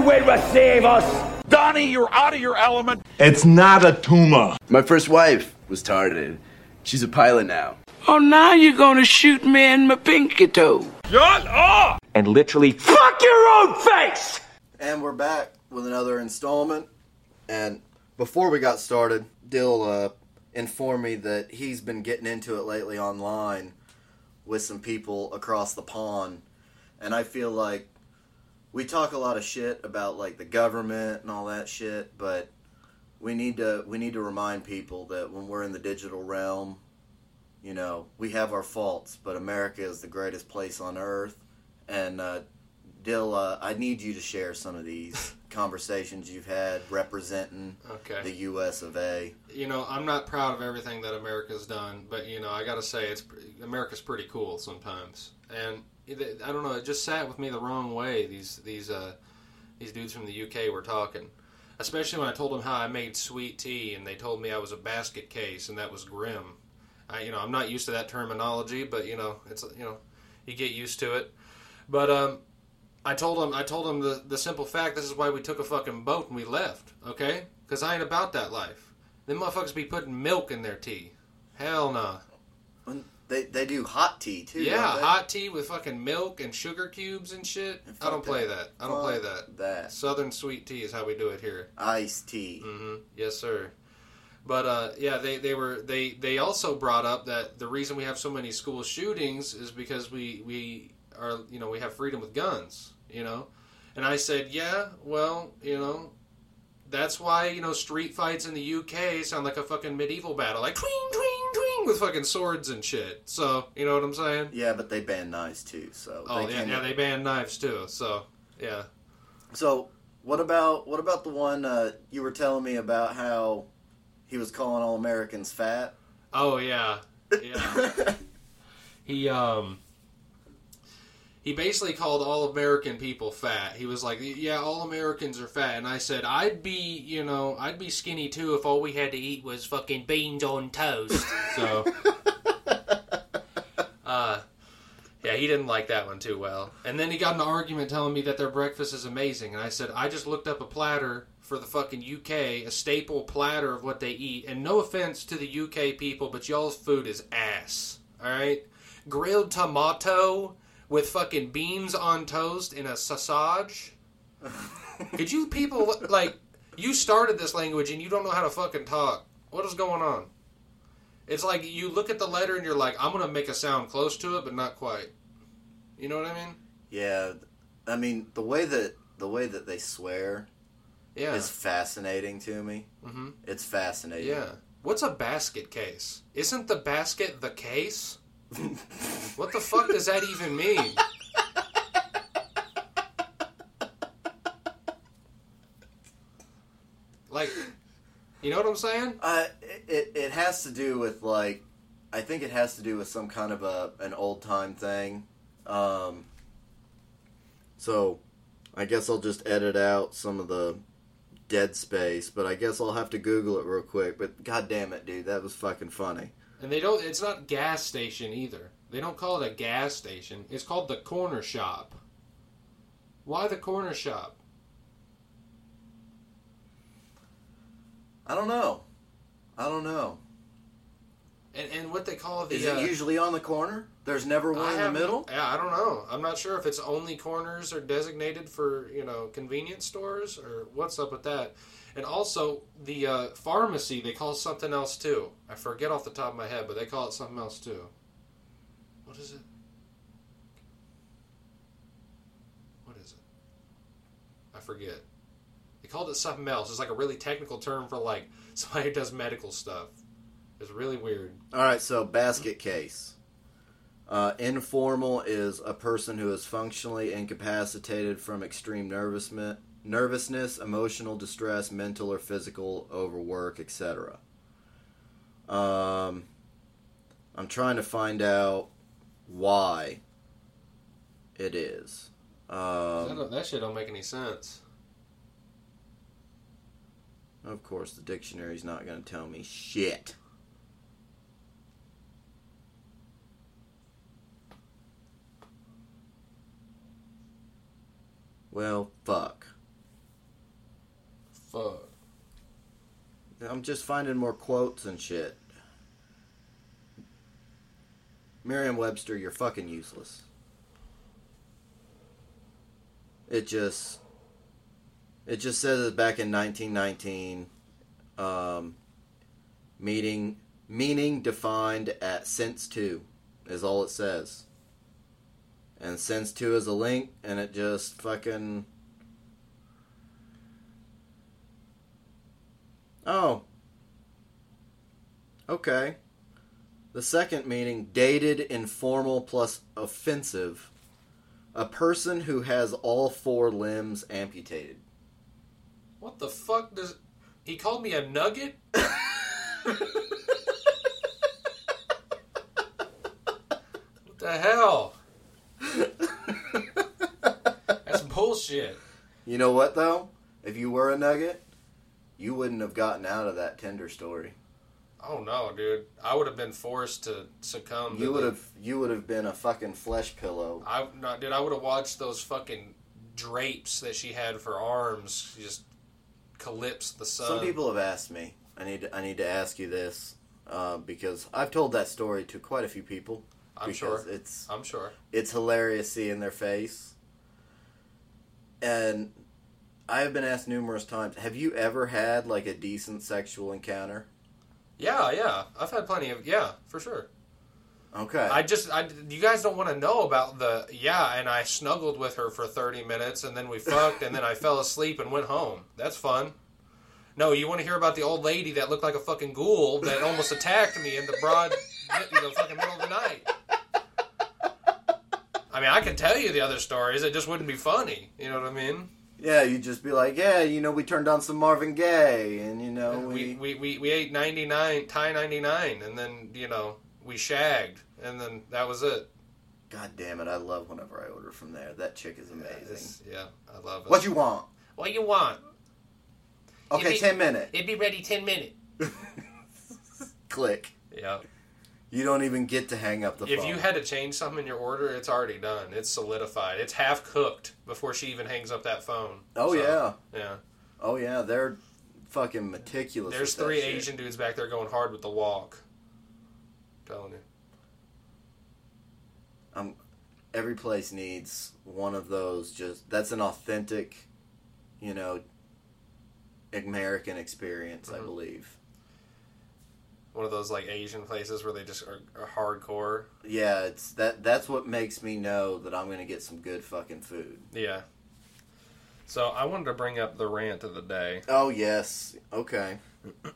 will receive us. Donnie, you're out of your element. It's not a tumor. My first wife was targeted. She's a pilot now. Oh, now you're gonna shoot me in my pinky toe. Shut up! And literally fuck your own face! And we're back with another installment. And before we got started, Dill uh, informed me that he's been getting into it lately online with some people across the pond. And I feel like we talk a lot of shit about like the government and all that shit, but we need to we need to remind people that when we're in the digital realm, you know, we have our faults, but America is the greatest place on earth. And uh, Dill, uh, I need you to share some of these conversations you've had representing Okay. the U.S. of A. You know, I'm not proud of everything that America's done, but you know, I got to say, it's America's pretty cool sometimes. And I don't know, it just sat with me the wrong way. These these uh, these dudes from the UK were talking, especially when I told them how I made sweet tea, and they told me I was a basket case, and that was grim. I, you know, I'm not used to that terminology, but you know, it's you know, you get used to it. But um, I told them I told him the the simple fact. This is why we took a fucking boat and we left. Okay, because I ain't about that life. Them motherfuckers be putting milk in their tea. Hell no. They, they do hot tea too. Yeah, hot tea with fucking milk and sugar cubes and shit. And I don't play that. I don't play that. That Southern sweet tea is how we do it here. iced tea. hmm Yes, sir. But uh, yeah, they, they were they they also brought up that the reason we have so many school shootings is because we we are you know we have freedom with guns. You know, and I said, yeah, well, you know. That's why you know street fights in the UK sound like a fucking medieval battle, like twing twing twing with fucking swords and shit. So you know what I'm saying? Yeah, but they ban knives too. So Oh they yeah, yeah, they ban knives too. So yeah, So what about what about the one uh, you were telling me about how he was calling all Americans fat? oh yeah, yeah. he um he basically called all American people fat. He was like, "Yeah, all Americans are fat," and I said, "I'd be, you know, I'd be skinny too if all we had to eat was fucking beans on toast." So, uh. Yeah, he didn't like that one too well. And then he got in an argument telling me that their breakfast is amazing. And I said, I just looked up a platter for the fucking UK, a staple platter of what they eat. And no offense to the UK people, but y'all's food is ass. Alright? Grilled tomato with fucking beans on toast in a sausage. Could you people, like, you started this language and you don't know how to fucking talk. What is going on? It's like you look at the letter and you're like, I'm gonna make a sound close to it, but not quite. You know what I mean? Yeah, I mean the way that the way that they swear Yeah. is fascinating to me. hmm It's fascinating. Yeah. What's a basket case? Isn't the basket the case? What the fuck does that even mean? Like, you know what I'm saying? Uh, it it has to do with like, I think it has to do with some kind of a an old time thing. Um, so, I guess I'll just edit out some of the dead space, but I guess I'll have to Google it real quick. But god damn it, dude, that was fucking funny. And they don't. It's not gas station either. They don't call it a gas station. It's called the corner shop. Why the corner shop? I don't know. I don't know. And and what they call the Is uh, it usually on the corner? There's never one I in the middle. Yeah, I don't know. I'm not sure if it's only corners are designated for you know convenience stores or what's up with that. And also the uh, pharmacy they call it something else too. I forget off the top of my head, but they call it something else too. What is it? What is it? I forget. They called it something else. It's like a really technical term for like somebody who does medical stuff. It's really weird. All right, so basket case. Uh, informal is a person who is functionally incapacitated from extreme nervousness, nervousness, emotional distress, mental or physical overwork, etc. Um, I'm trying to find out why it is. that, Um, don't- that shit don't make any sense. of course, the dictionary's not going to tell me shit. Well, fuck. I'm just finding more quotes and shit. Merriam-Webster, you're fucking useless. It just, it just says it back in 1919. Um, meeting meaning defined at sense two is all it says. And sense two is a link, and it just fucking. Oh. Okay. The second meaning, dated, informal, plus offensive. A person who has all four limbs amputated. What the fuck does he called me a nugget? what the hell? That's bullshit. You know what though? If you were a nugget, you wouldn't have gotten out of that Tinder story. Oh no, dude! I would have been forced to succumb. You would the- have you would have been a fucking flesh pillow. I not, dude. I would have watched those fucking drapes that she had for arms just collapse the sun. Some people have asked me. I need to, I need to ask you this uh, because I've told that story to quite a few people. I'm sure. it's I'm sure. it's hilarious seeing their face. And I have been asked numerous times, have you ever had like a decent sexual encounter? Yeah, yeah. I've had plenty of yeah, for sure. Okay. I just, I, you guys don't want to know about the yeah, and I snuggled with her for thirty minutes, and then we fucked, and then I fell asleep and went home. That's fun. No, you want to hear about the old lady that looked like a fucking ghoul that almost attacked me in the broad, you know, fucking middle of the night. I mean, I can tell you the other stories. It just wouldn't be funny. You know what I mean? Yeah, you'd just be like, yeah, you know, we turned on some Marvin Gaye, and you know, We we, we, we, we ate ninety nine, Thai ninety nine, and then you know we shagged, and then that was it. God damn it, I love whenever I order from there. That chick is amazing. It's- yeah, I love it. What you want? What you want? Okay, be- ten minutes. It'd be ready ten minutes. Click. Yeah. You don't even get to hang up the If phone. If you had to change something in your order, it's already done. It's solidified. It's half cooked before she even hangs up that phone. oh So, yeah, Yeah. oh yeah, they're fucking meticulous. There's three shit. Asian dudes back there going hard with the wok. I'm telling you. Um, every place needs one of those. Just that's an authentic, you know, American experience. I Mhm. believe. One of those like Asian places where they just are, are hardcore. Yeah, it's that. That's what makes me know that I'm gonna get some good fucking food. Yeah. So I wanted to bring up the rant of the day. Oh yes. Okay.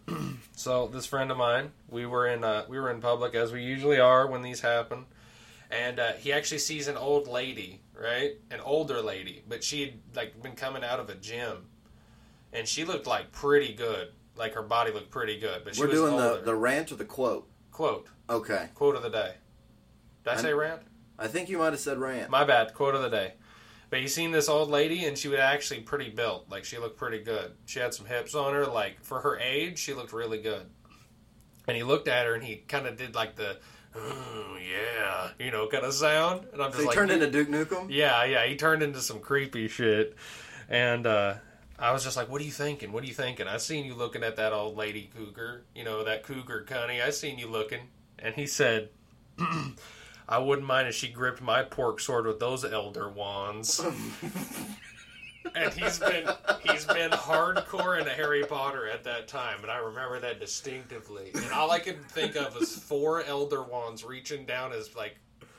So this friend of mine, we were in uh, we were in public as we usually are when these happen, and uh, he actually sees an old lady, right, an older lady, but she had like been coming out of a gym, and she looked like pretty good, like her body looked pretty good, but she We're was doing older. the the rant or the quote. quote Okay. quote of the day. Did I I'm- say rant? I think you might have said rant. My bad. Quote of the day. But you seen this old lady, and she was actually pretty built. Like she looked pretty good. She had some hips on her. Like for her age, she looked really good. And he looked at her, and he kind of did like the, oh yeah, you know, kind of sound. And I'm just so he like, turned into Duke Nukem. yeah, yeah. He turned into some creepy shit. And uh, I was just like, what are you thinking? What are you thinking? I seen you looking at that old lady cougar. You know, that cougar cunny. I seen you looking. And he said, I wouldn't mind if she gripped my pork sword with those elder wands. and he's been he's been hardcore into Harry Potter at that time, and I remember that distinctively. And all I could think of was four elder wands reaching down his like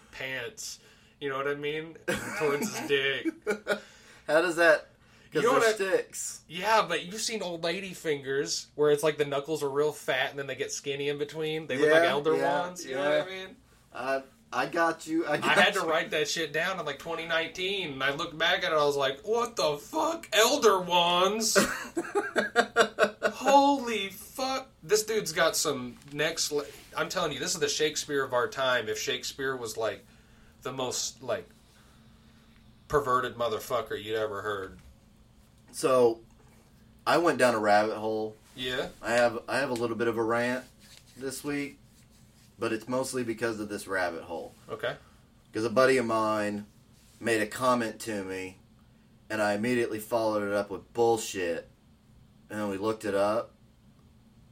pants. You know what I mean? Towards his dick. How does that? You know what I- sticks. Yeah, but you've seen old lady fingers where it's like the knuckles are real fat and then they get skinny in between. They look like elder yeah, wands. You know what I mean? I I got you. I, I got had to you. write that shit down in like 2019, and I looked back at it. I was like, "What the fuck, Elder Wands? Holy fuck! This dude's got some next. Le- I'm telling you, this is the Shakespeare of our time. If Shakespeare was like the most like perverted motherfucker you'd ever heard, So, I went down a rabbit hole. yeah, I have I have a little bit of a rant this week, but it's mostly because of this rabbit hole. okay, Because a buddy of mine made a comment to me, and I immediately followed it up with bullshit, and we looked it up,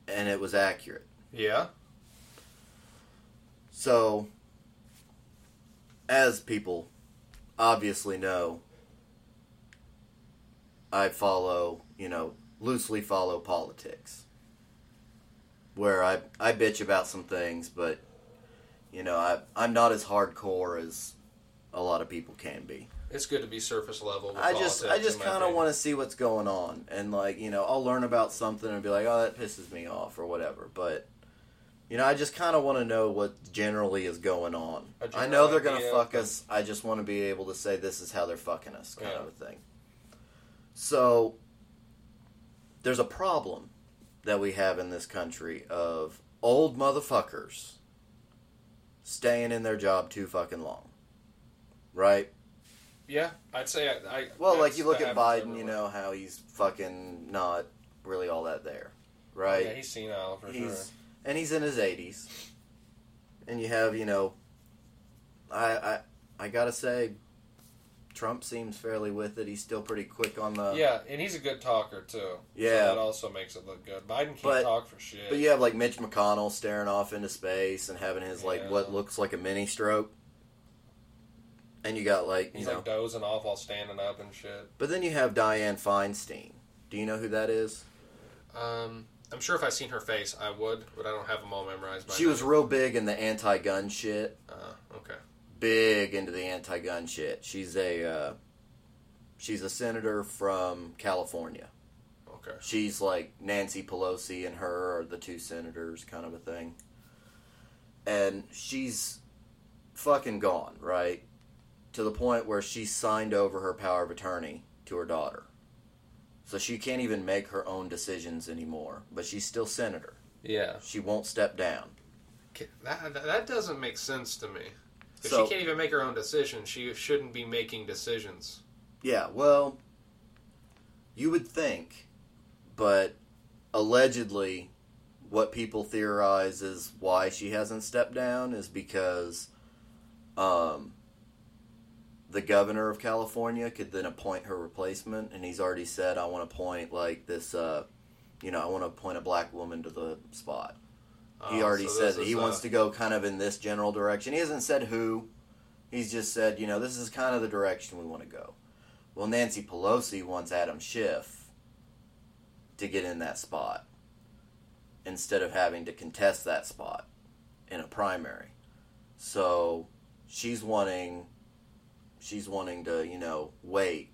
and it was accurate. Yeah. So, as people obviously know, I follow, you know, loosely follow politics. Where I, I bitch about some things, but, you know, I, I'm not as hardcore as a lot of people can be. It's good to be surface level. With I just I just kind of want to see what's going on, and like you know, I'll learn about something and be like, oh, that pisses me off or whatever. But you know, I just kind of want to know what generally is going on. I know they're gonna fuck us. I just want to be able to say this is how they're fucking us, kind Yeah. of a thing. So there's a problem that we have in this country of old motherfuckers staying in their job too fucking long, right? Yeah, I'd say I. I Well, like you look at Biden, you know how he's fucking not really all that there, right? Yeah, he's senile for he's sure. and he's in his eighties, and you have you know, I I I gotta say, Trump seems fairly with it. He's still pretty quick on the Yeah, and he's a good talker too. Yeah. so that also makes it look good. Biden can't But- talk for shit. But you have like Mitch McConnell staring off into space and having his like Yeah. what looks like a mini stroke, and you got like you he's know, like dozing off while standing up and shit. but then you have Diane Feinstein. Do you know who that is? Um, I'm sure if I seen her face, I would, but I don't have them all memorized. By She was real big in the anti-gun shit. Uh, okay. Big into the anti-gun shit. She's a uh, she's a senator from California. Okay. She's like Nancy Pelosi and her are the two senators, kind of a thing. And she's fucking gone, right? To the point where she signed over her power of attorney to her daughter. So she can't even make her own decisions anymore, but she's still senator. Yeah. She won't step down. That, that, that doesn't make sense to me. If So- she can't even make her own decisions, she shouldn't be making decisions. Yeah, well, you would think, but allegedly, what people theorize is why she hasn't stepped down is because um, the governor of California could then appoint her replacement, and he's already said, I want to appoint, like, this, uh, you know, I want to appoint a black woman to the spot. He Uh, already so said that he is, wants uh, to go kind of in this general direction. He hasn't said who. He's just said, you know, this is kind of the direction we want to go. Well, Nancy Pelosi wants Adam Schiff to get in that spot instead of having to contest that spot in a primary. So she's wanting she's wanting to, you know, wait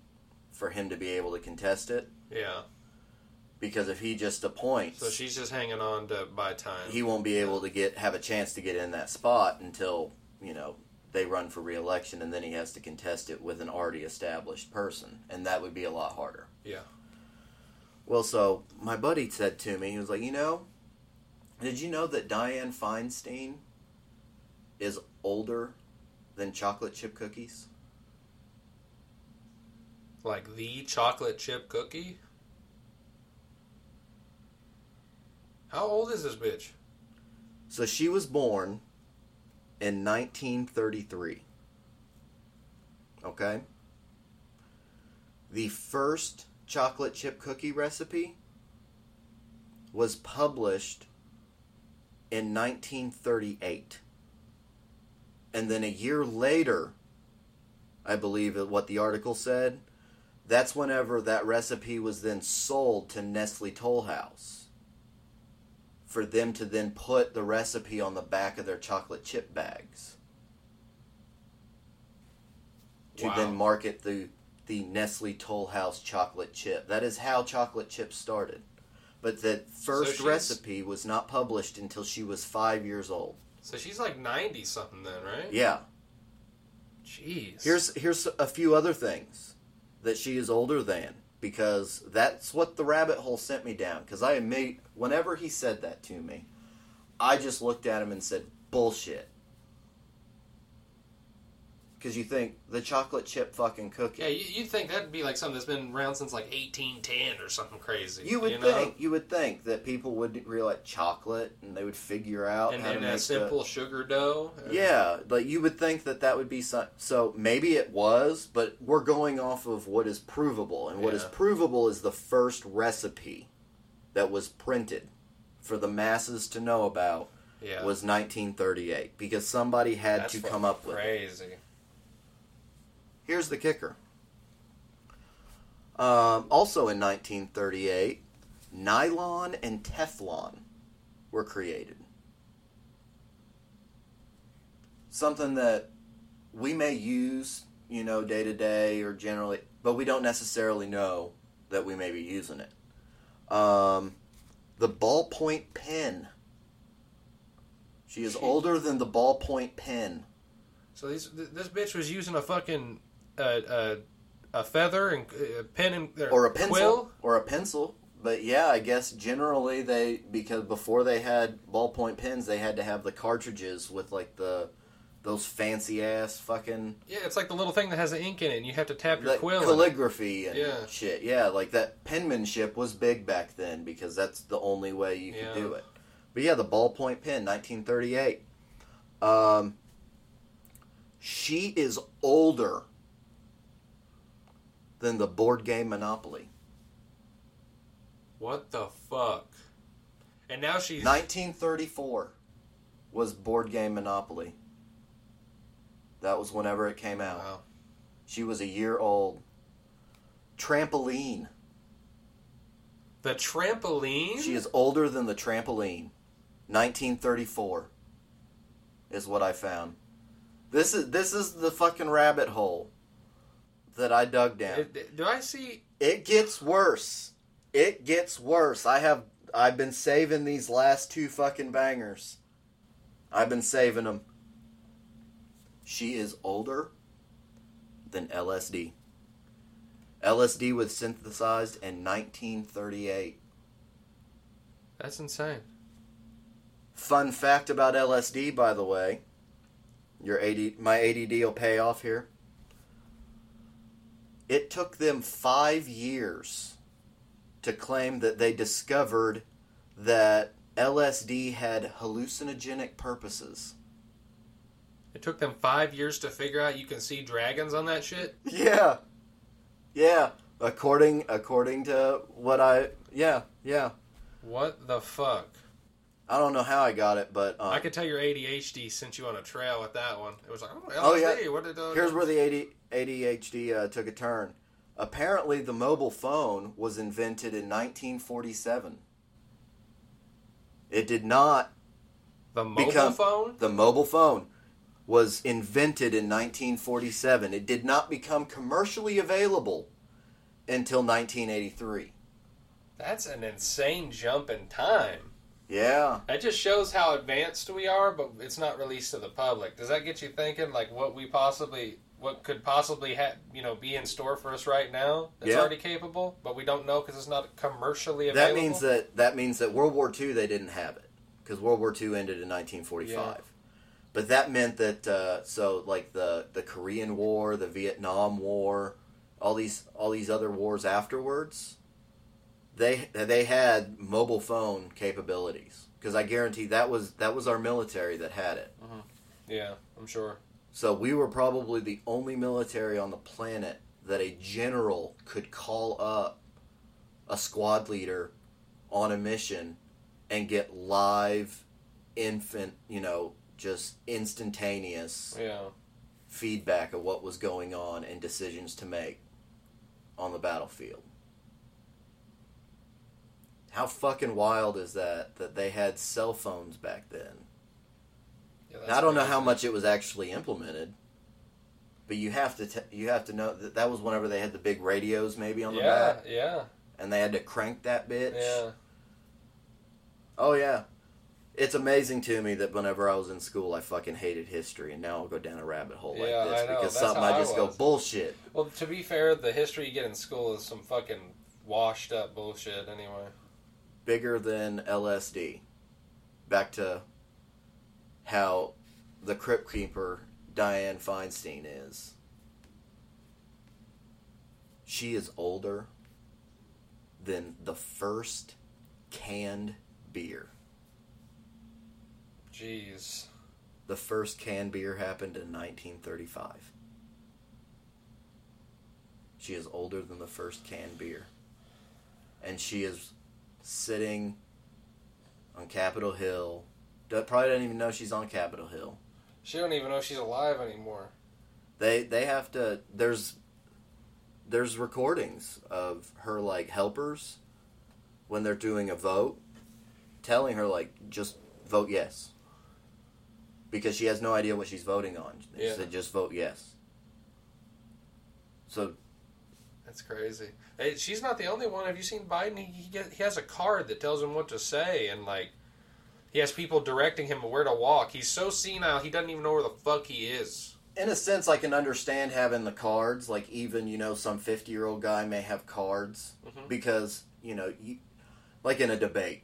for him to be able to contest it Yeah. Because if he just appoints So she's just hanging on to buy time. he won't be able to get have a chance to get in that spot until you know they run for reelection and then he has to contest it with an already established person and that would be a lot harder Yeah. well so my buddy said to me he was like you know did you know that diane feinstein is older than chocolate chip cookies Like the chocolate chip cookie? How old is this bitch? so she was born in 1933 okay? The first chocolate chip cookie recipe was published in 1938 and then a year later i believe what the article said that's whenever that recipe was then sold to nestle toll house for them to then put the recipe on the back of their chocolate chip bags to Wow. then market the the Nestle Toll House chocolate chip. That is how chocolate chips started. But the first she's- recipe was not published until she was five years old. So she's like 90 something then, right? Yeah. Jeez. Here's here's a few other things that she is older than because that's what the rabbit hole sent me down. Because I admit, whenever he said that to me, I just looked at him and said, "Bullshit." Because you think the chocolate chip fucking cookie. Yeah, you, you'd think that'd be like something that's been around since like 1810 or something crazy. You would know? think you would think that people would realize chocolate and they would figure out And how to make a simple sugar dough. The, yeah, like you would think that that would be some, so. Maybe it was, but we're going off of what is provable, and what is Yeah. provable is the first recipe that was printed for the masses to know about Yeah. was 1938 because somebody had That's to come up with it. Here's the kicker. Um, also in 1938, nylon and Teflon were created. Something that we may use, you know, day to day or generally, but we don't necessarily know that we may be using it. Um, the ballpoint pen. She is older than the ballpoint pen. So these, this bitch was using a fucking uh, uh, a feather and a pen and or a pencil quill. or a pencil. But yeah, I guess generally they because before they had ballpoint pens, they had to have the cartridges with like the those fancy ass fucking Yeah, it's like the little thing that has the ink in it, and you have to tap your quill. calligraphy and Yeah. shit. Yeah, like that penmanship was big back then because that's the only way you could Yeah. do it. But yeah, the ballpoint pen, 1938. Um, she is older than the board game Monopoly. What the fuck? And now she's 1934 was board game Monopoly. That was whenever it came out. Wow. She was a year old. Trampoline. the trampoline. She is older than the trampoline. 1934 is what I found. This is this is the fucking rabbit hole that I dug down. Do I see? It gets worse. It gets worse. I have I've been saving these last two fucking bangers. I've been saving them. She is older than LSD. LSD was synthesized in 1938. That's insane. Fun fact about LSD, by the way. Your AD, my ADD will pay off here. It took them five years to claim that they discovered that LSD had hallucinogenic purposes. It took them five years to figure out you can see dragons on that shit. Yeah, yeah. According according to what I yeah yeah. What the fuck? I don't know how I got it, but uh, I could tell your ADHD sent you on a trail with that one. It was like, oh, LSD. Oh, yeah. What did? Uh, Here's where the AD, ADHD uh, took a turn. Apparently, the mobile phone was invented in 1947. It did not. the mobile become- phone. The mobile phone was invented in 1947. It did not become commercially available until 1983. That's an insane jump in time. Yeah. That just shows how advanced we are, but it's not released to the public. Does that get you thinking, like what we possibly, what could possibly ha- you know, be in store for us right now? That's Yeah. already capable, but we don't know because it's not commercially available. That means that that means that World War II they didn't have it because World War II ended in 1945. But that meant that uh, so like the the Korean War, the Vietnam War, all these all these other wars afterwards, they they had mobile phone capabilities because I guarantee that was that was our military that had it. Mm-hmm. yeah, I'm sure. So we were probably the only military on the planet that a general could call up a squad leader on a mission and get live infant, you know, just instantaneous Yeah, feedback of what was going on and decisions to make on the battlefield. How fucking wild is that that they had cell phones back then? yeah Now, I don't know how much it was actually implemented, but you have to t- you have to know that that was whenever they had the big radios maybe on the Yeah, back, yeah, and they had to crank that bitch. yeah. Oh yeah, it's amazing to me that whenever I was in school, I fucking hated history, and now I'll go down a rabbit hole like Yeah, this I because That's something I I just go bullshit. Well, to be fair, the history you get in school is some fucking washed up bullshit. Anyway. Bigger than LSD. Back to how the Crypt Keeper Diane Feinstein is. She is older than the first canned beer. Jeez. The first canned beer happened in 1935. She is older than the first canned beer. And she is sitting on Capitol Hill. Probably doesn't even know she's on Capitol Hill. She don't even know she's alive anymore. They they have to. There's there's recordings of her like helpers when they're doing a vote, telling her like just vote yes. Because she has no idea what she's voting on. They Yeah. said just vote yes. So That's crazy. Hey, she's not the only one. Have you seen Biden? He he, get, he has a card that tells him what to say, and like he has people directing him where to walk. He's so senile, he doesn't even know where the fuck he is. in a sense, I can understand having the cards. Like even you know, some fifty-year-old guy may have cards Mhm. because you know, you, like in a debate,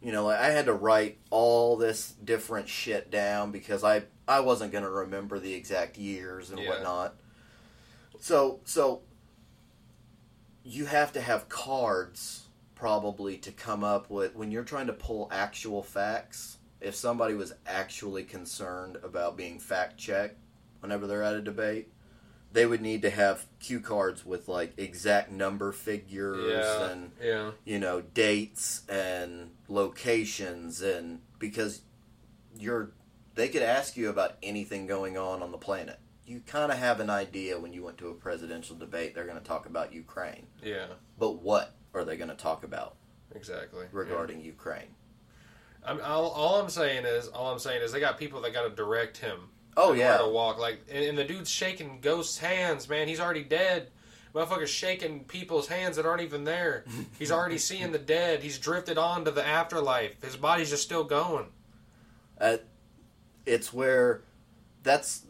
you know, like I had to write all this different shit down because I I wasn't gonna remember the exact years and Yeah. whatnot. So so you have to have cards probably to come up with when you're trying to pull actual facts. If somebody was actually concerned about being fact checked whenever they're at a debate, they would need to have cue cards with like exact number figures Yeah, and yeah, you know dates and locations and because you're they could ask you about anything going on on the planet. You kind of have an idea when you went to a presidential debate they're going to talk about Ukraine. yeah. But what are they going to talk about Exactly. regarding Ukraine? I'm, all, all I'm saying is, all I'm saying is, they got people that got to direct him. Oh yeah. to walk. Like, and, and the dude's shaking Ghost's hands, man. He's already dead. Motherfucker's shaking people's hands that aren't even there. He's already seeing the dead. He's drifted on to the afterlife. His body's just still going. Uh, it's where that's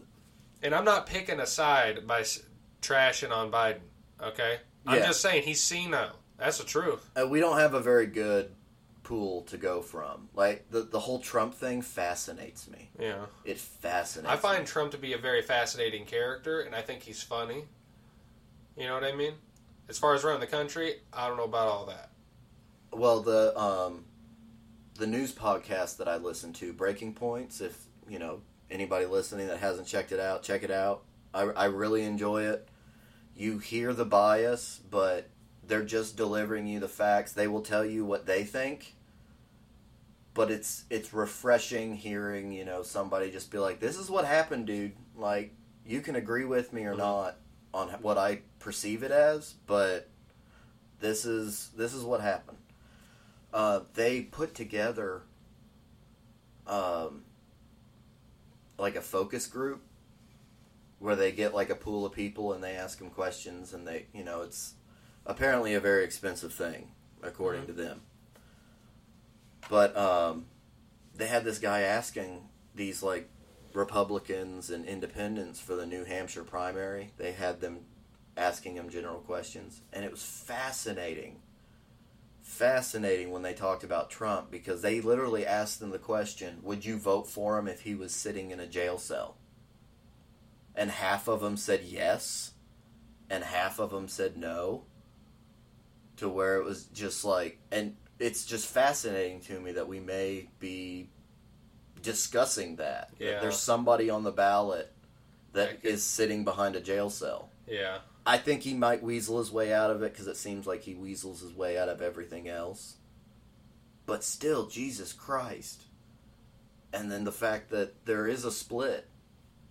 And I'm not picking a side by s- trashing on Biden. Okay, I'm Yeah. just saying he's senile. That's the truth. uh, we don't have a very good pool to go from. Like the the whole Trump thing fascinates me. Yeah, It fascinates. I find me. Trump to be a very fascinating character, and I think he's funny. You know what I mean? As far as running the country, I don't know about all that. well the um the news podcast that I listen to, Breaking Points. If you know anybody listening that hasn't checked it out, check it out. I I really enjoy it. You hear the bias, but they're just delivering you the facts. They will tell you what they think. But it's it's refreshing hearing, you know, somebody just be like, "This is what happened, dude." Like, you can agree with me or Mhm. not on what I perceive it as, but this is this is what happened. Uh, they put together um, like a focus group where they get like a pool of people and they ask them questions and they you know it's apparently a very expensive thing according to them. But um, they had this guy asking these like republicans and independents for the new hampshire primary. They had them asking him general questions. And it was fascinating fascinating when they talked about trump because they literally asked them the question would you vote for him if he was sitting in a jail cell? And half of them said yes and half of them said no to where it was just like and it's just fascinating to me that we may be discussing that That there's somebody on the ballot that That could- is sitting behind a jail cell. Yeah, I think he might weasel his way out of it because it seems like he weasels his way out of everything else. But still, Jesus Christ. And then the fact that there is a split.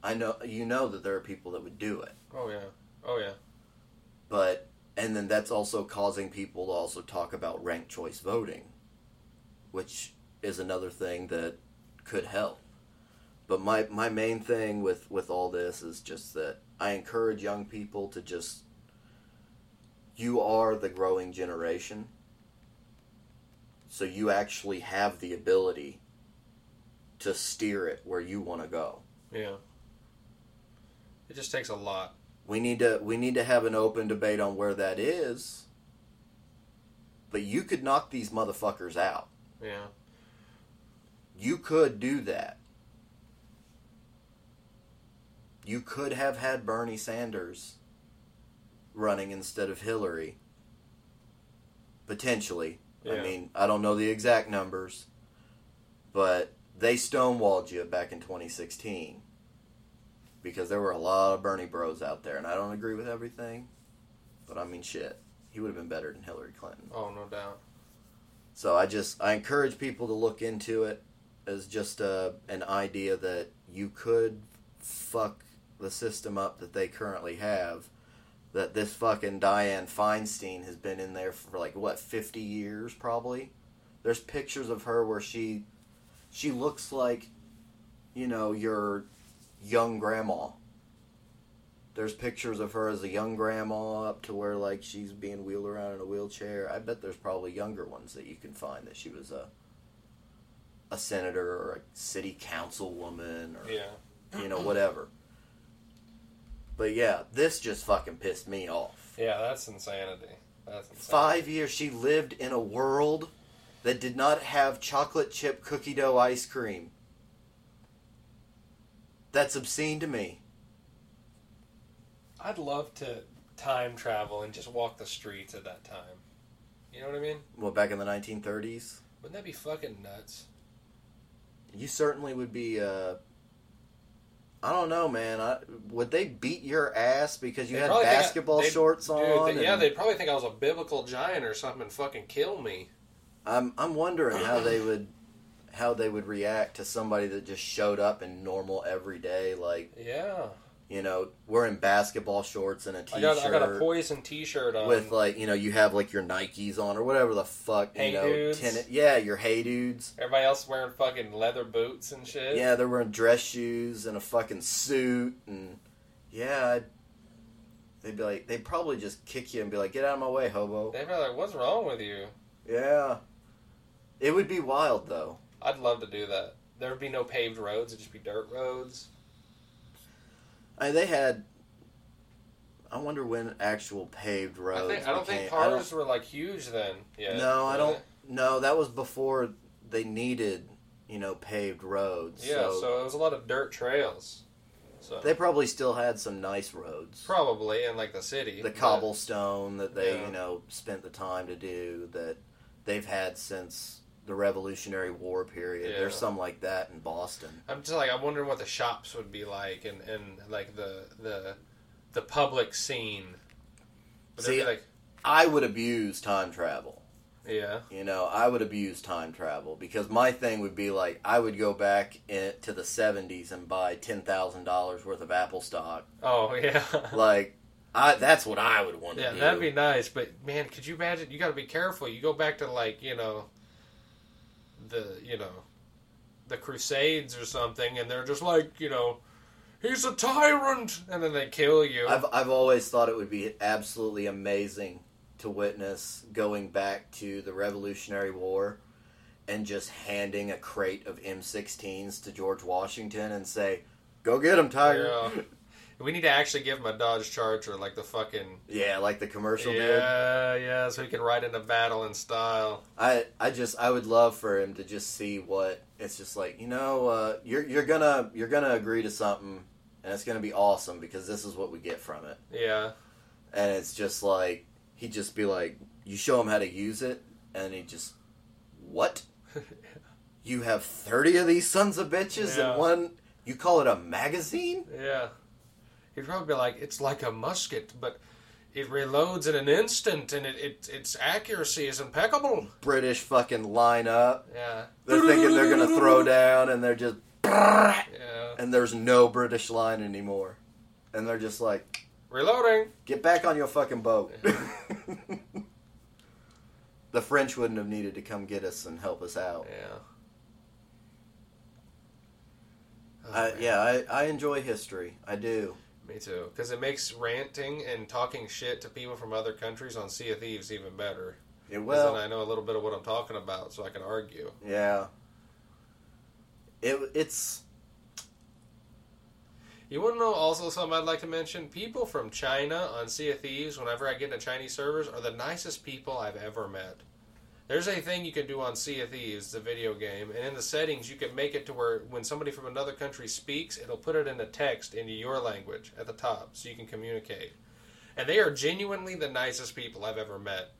I know you know that there are people that would do it, Oh yeah. Oh yeah. but and then that's also causing people to also talk about ranked choice voting, which is another thing that could help. But my my main thing with with all this is just that I encourage young people to just you are the growing generation. So you actually have the ability to steer it where you want to go. Yeah. It just takes a lot. We need to we need to have an open debate on where that is. But you could knock these motherfuckers out. Yeah. You could do that. You could have had Bernie Sanders running instead of Hillary. Potentially. I mean, I don't know the exact numbers, but they stonewalled you back in 2016 because there were a lot of Bernie bros out there, and I don't agree with everything, but I mean, shit. He would have been better than Hillary Clinton. Oh, no doubt. So I just I encourage people to look into it as just a, an idea that you could fuck the system up that they currently have. That this fucking Diane Feinstein has been in there for like what fifty years probably. There's pictures of her where she she looks like you know your young grandma. There's pictures of her as a young grandma up to where like she's being wheeled around in a wheelchair. I bet there's probably younger ones that you can find that she was a a senator or a city councilwoman or Yeah. you know whatever. But yeah, this just fucking pissed me off. Yeah, that's insanity. That's insanity. Five years she lived in a world that did not have chocolate chip cookie dough ice cream. That's obscene to me. I'd love to time travel and just walk the streets at that time. You know what I mean? Well, back in the 1930s, Wouldn't that be fucking nuts? you certainly would be. Uh, I don't know, man. I, would they beat your ass because you They'd had I- basketball they'd- shorts dude, on? they- yeah, they'd probably think I was a biblical giant or something and fucking kill me. I'm I'm wondering how they would how they would react to somebody that just showed up in normal everyday like Yeah. You know wearing basketball shorts and a t-shirt. got, I got a poison T-shirt on. with like you know you have like your Nikes on or whatever the fuck Hey you know Dudes. tennis yeah your hey dudes Everybody else wearing fucking leather boots and shit. yeah they're wearing dress shoes and a fucking suit and yeah I'd, they'd be like they'd probably just kick you and be like get out of my way hobo They'd be like, "What's wrong with you?" yeah it would be wild though I'd love to do that. There would be no paved roads; it'd just be dirt roads. I mean, they had. I wonder when actual paved roads. I think I don't think I don't- cars were like huge then. Yeah. no, I don't. No, that was before they needed, you know, paved roads. Yeah, so, it was a lot of dirt trails. So they probably still had some nice roads. probably in like the city. The cobblestone that they, Yeah. you know, spent the time to do that they've had since the Revolutionary War period. Yeah. There's some like that in Boston. I'm just like I'm wondering what the shops would be like and, and like the the the public scene. Would See, like I would abuse time travel. yeah. You know, I would abuse time travel because my thing would be like I would go back in, to the '70s and buy ten thousand dollars worth of Apple stock. Oh yeah. Like, I that's what I would want to Yeah, that'd be nice. But man, could you imagine? You got to be careful. You go back to like you know, the you know, the Crusades or something, and they're just like you know, he's a tyrant, and then they kill you. I've I've always thought it would be absolutely amazing to witness going back to the Revolutionary War and just handing a crate of M16s to George Washington and say, "Go get him, Tiger." Yeah. We need to actually give him a Dodge Charger, like the fucking Yeah, like the commercial did. yeah, yeah, so he can ride into battle in style. I I just I would love for him to just see what it's just like. You know, uh, you're you're gonna you're gonna agree to something, and it's gonna be awesome because this is what we get from it. Yeah, And it's just like he'd just be like, you show him how to use it, and he just what? You have thirty of these sons of bitches Yeah. in one. You call it a magazine? yeah. He'd probably be like, "It's like a musket, but it reloads in an instant, and it, it its accuracy is impeccable." British fucking line up. Yeah, They're thinking they're gonna throw down, and they're just yeah. and there's no British line anymore, and they're just like. Reloading. Get back on your fucking boat. the French wouldn't have needed to come get us and help us out. Yeah. Oh, I, yeah, I, I enjoy history. I do. Me too. Because it makes ranting and talking shit to people from other countries on Sea of Thieves even better. It well, then I know a little bit of what I'm talking about, so I can argue. yeah. It, it's You want to know also something I'd like to mention? People from China on Sea of Thieves, whenever I get into Chinese servers, are the nicest people I've ever met. There's a thing you can do on Sea of Thieves, the video game, and in the settings you can make it to where when somebody from another country speaks, it'll put it in a text into your language at the top so you can communicate. And they are genuinely the nicest people I've ever met.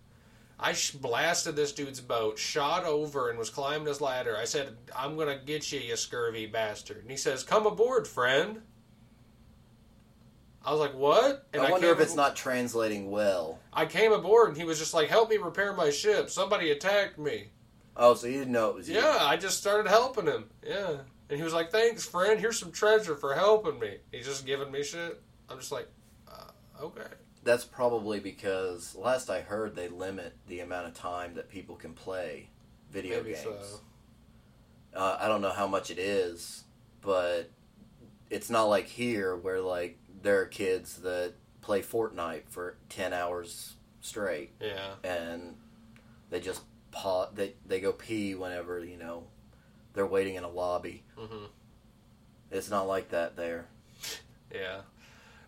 I blasted this dude's boat, shot over, and was climbing his ladder. I said, I'm going to get you, you scurvy bastard. And he says, Come aboard, friend. I was like, What? And I wonder came if it's not translating well. I came aboard, and he was just like, Help me repair my ship. Somebody attacked me. Oh, so you didn't know it was you? Yeah, I just started helping him. Yeah. And he was like, thanks, friend. Here's some treasure for helping me. He's just giving me shit. I'm just like, uh, okay. That's probably because last I heard they limit the amount of time that people can play video Maybe games. so. Uh, I don't know how much it is, but it's not like here where like there are kids that play Fortnite for ten hours straight Yeah. and they just pa- they they go pee whenever you know they're waiting in a lobby. hmm It's not like that there. Yeah.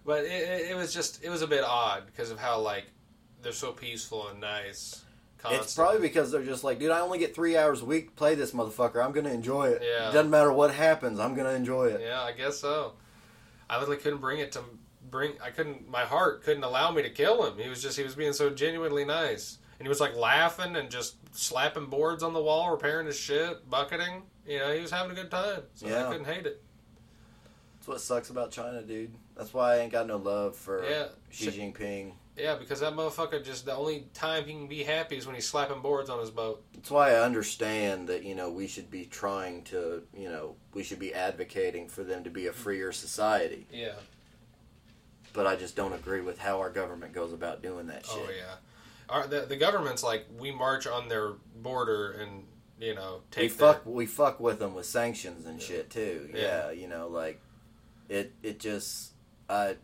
But it, it, was just, it was a bit odd because of how, like, they're so peaceful and nice. It's probably because they're just like, dude, I only get three hours a week to play this motherfucker. I'm gonna enjoy it. Yeah. It doesn't matter what happens. I'm gonna enjoy it. Yeah, I guess so. I literally couldn't bring it to bring. I couldn't. My heart couldn't allow me to kill him. He was just. He was being so genuinely nice, and he was like laughing and just slapping boards on the wall, repairing his shit, bucketing. You know, he was having a good time. So Yeah. I couldn't hate it. That's what sucks about China, dude. That's why I ain't got no love for Yeah. Xi Jinping. Yeah, because that motherfucker just the only time he can be happy is when he's slapping boards on his boat. That's why I understand that you know we should be trying to you know we should be advocating for them to be a freer society. Yeah. But I just don't agree with how our government goes about doing that oh, shit. Oh yeah. Our, the the government's like we march on their border and you know we take their- fuck we fuck with them with sanctions and shit too. Yeah. Yeah. you know, like it it just I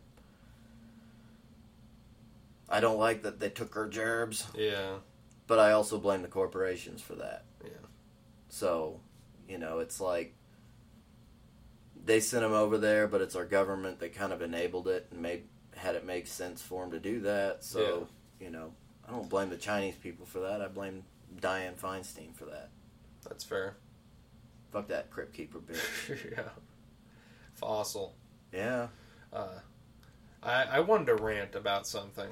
I don't like that they took our gerbs, Yeah. but I also blame the corporations for that. Yeah. So, you know, it's like they sent them over there, but it's our government that kind of enabled it and made had it make sense for them to do that. So, you know, I don't blame the Chinese people for that. I blame Diane Feinstein for that. That's fair. Fuck that crypt keeper bitch. yeah. Fossil. Yeah. Uh, I I wanted to rant about something.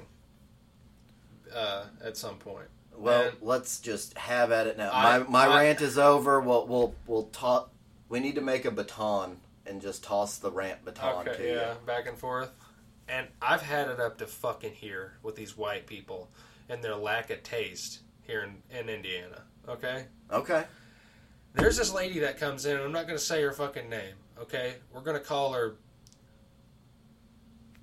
Uh, at some point. Well, And- let's just have at it now. I- my my I- rant is over. We'll we'll we'll talk. We need to make a baton and just toss the rant baton to yeah, you. back and forth. And I've had it up to fucking here with these white people and their lack of taste here in, in Indiana. Okay? Okay. There's this lady that comes in, and I'm not going to say her fucking name, okay? We're going to call her.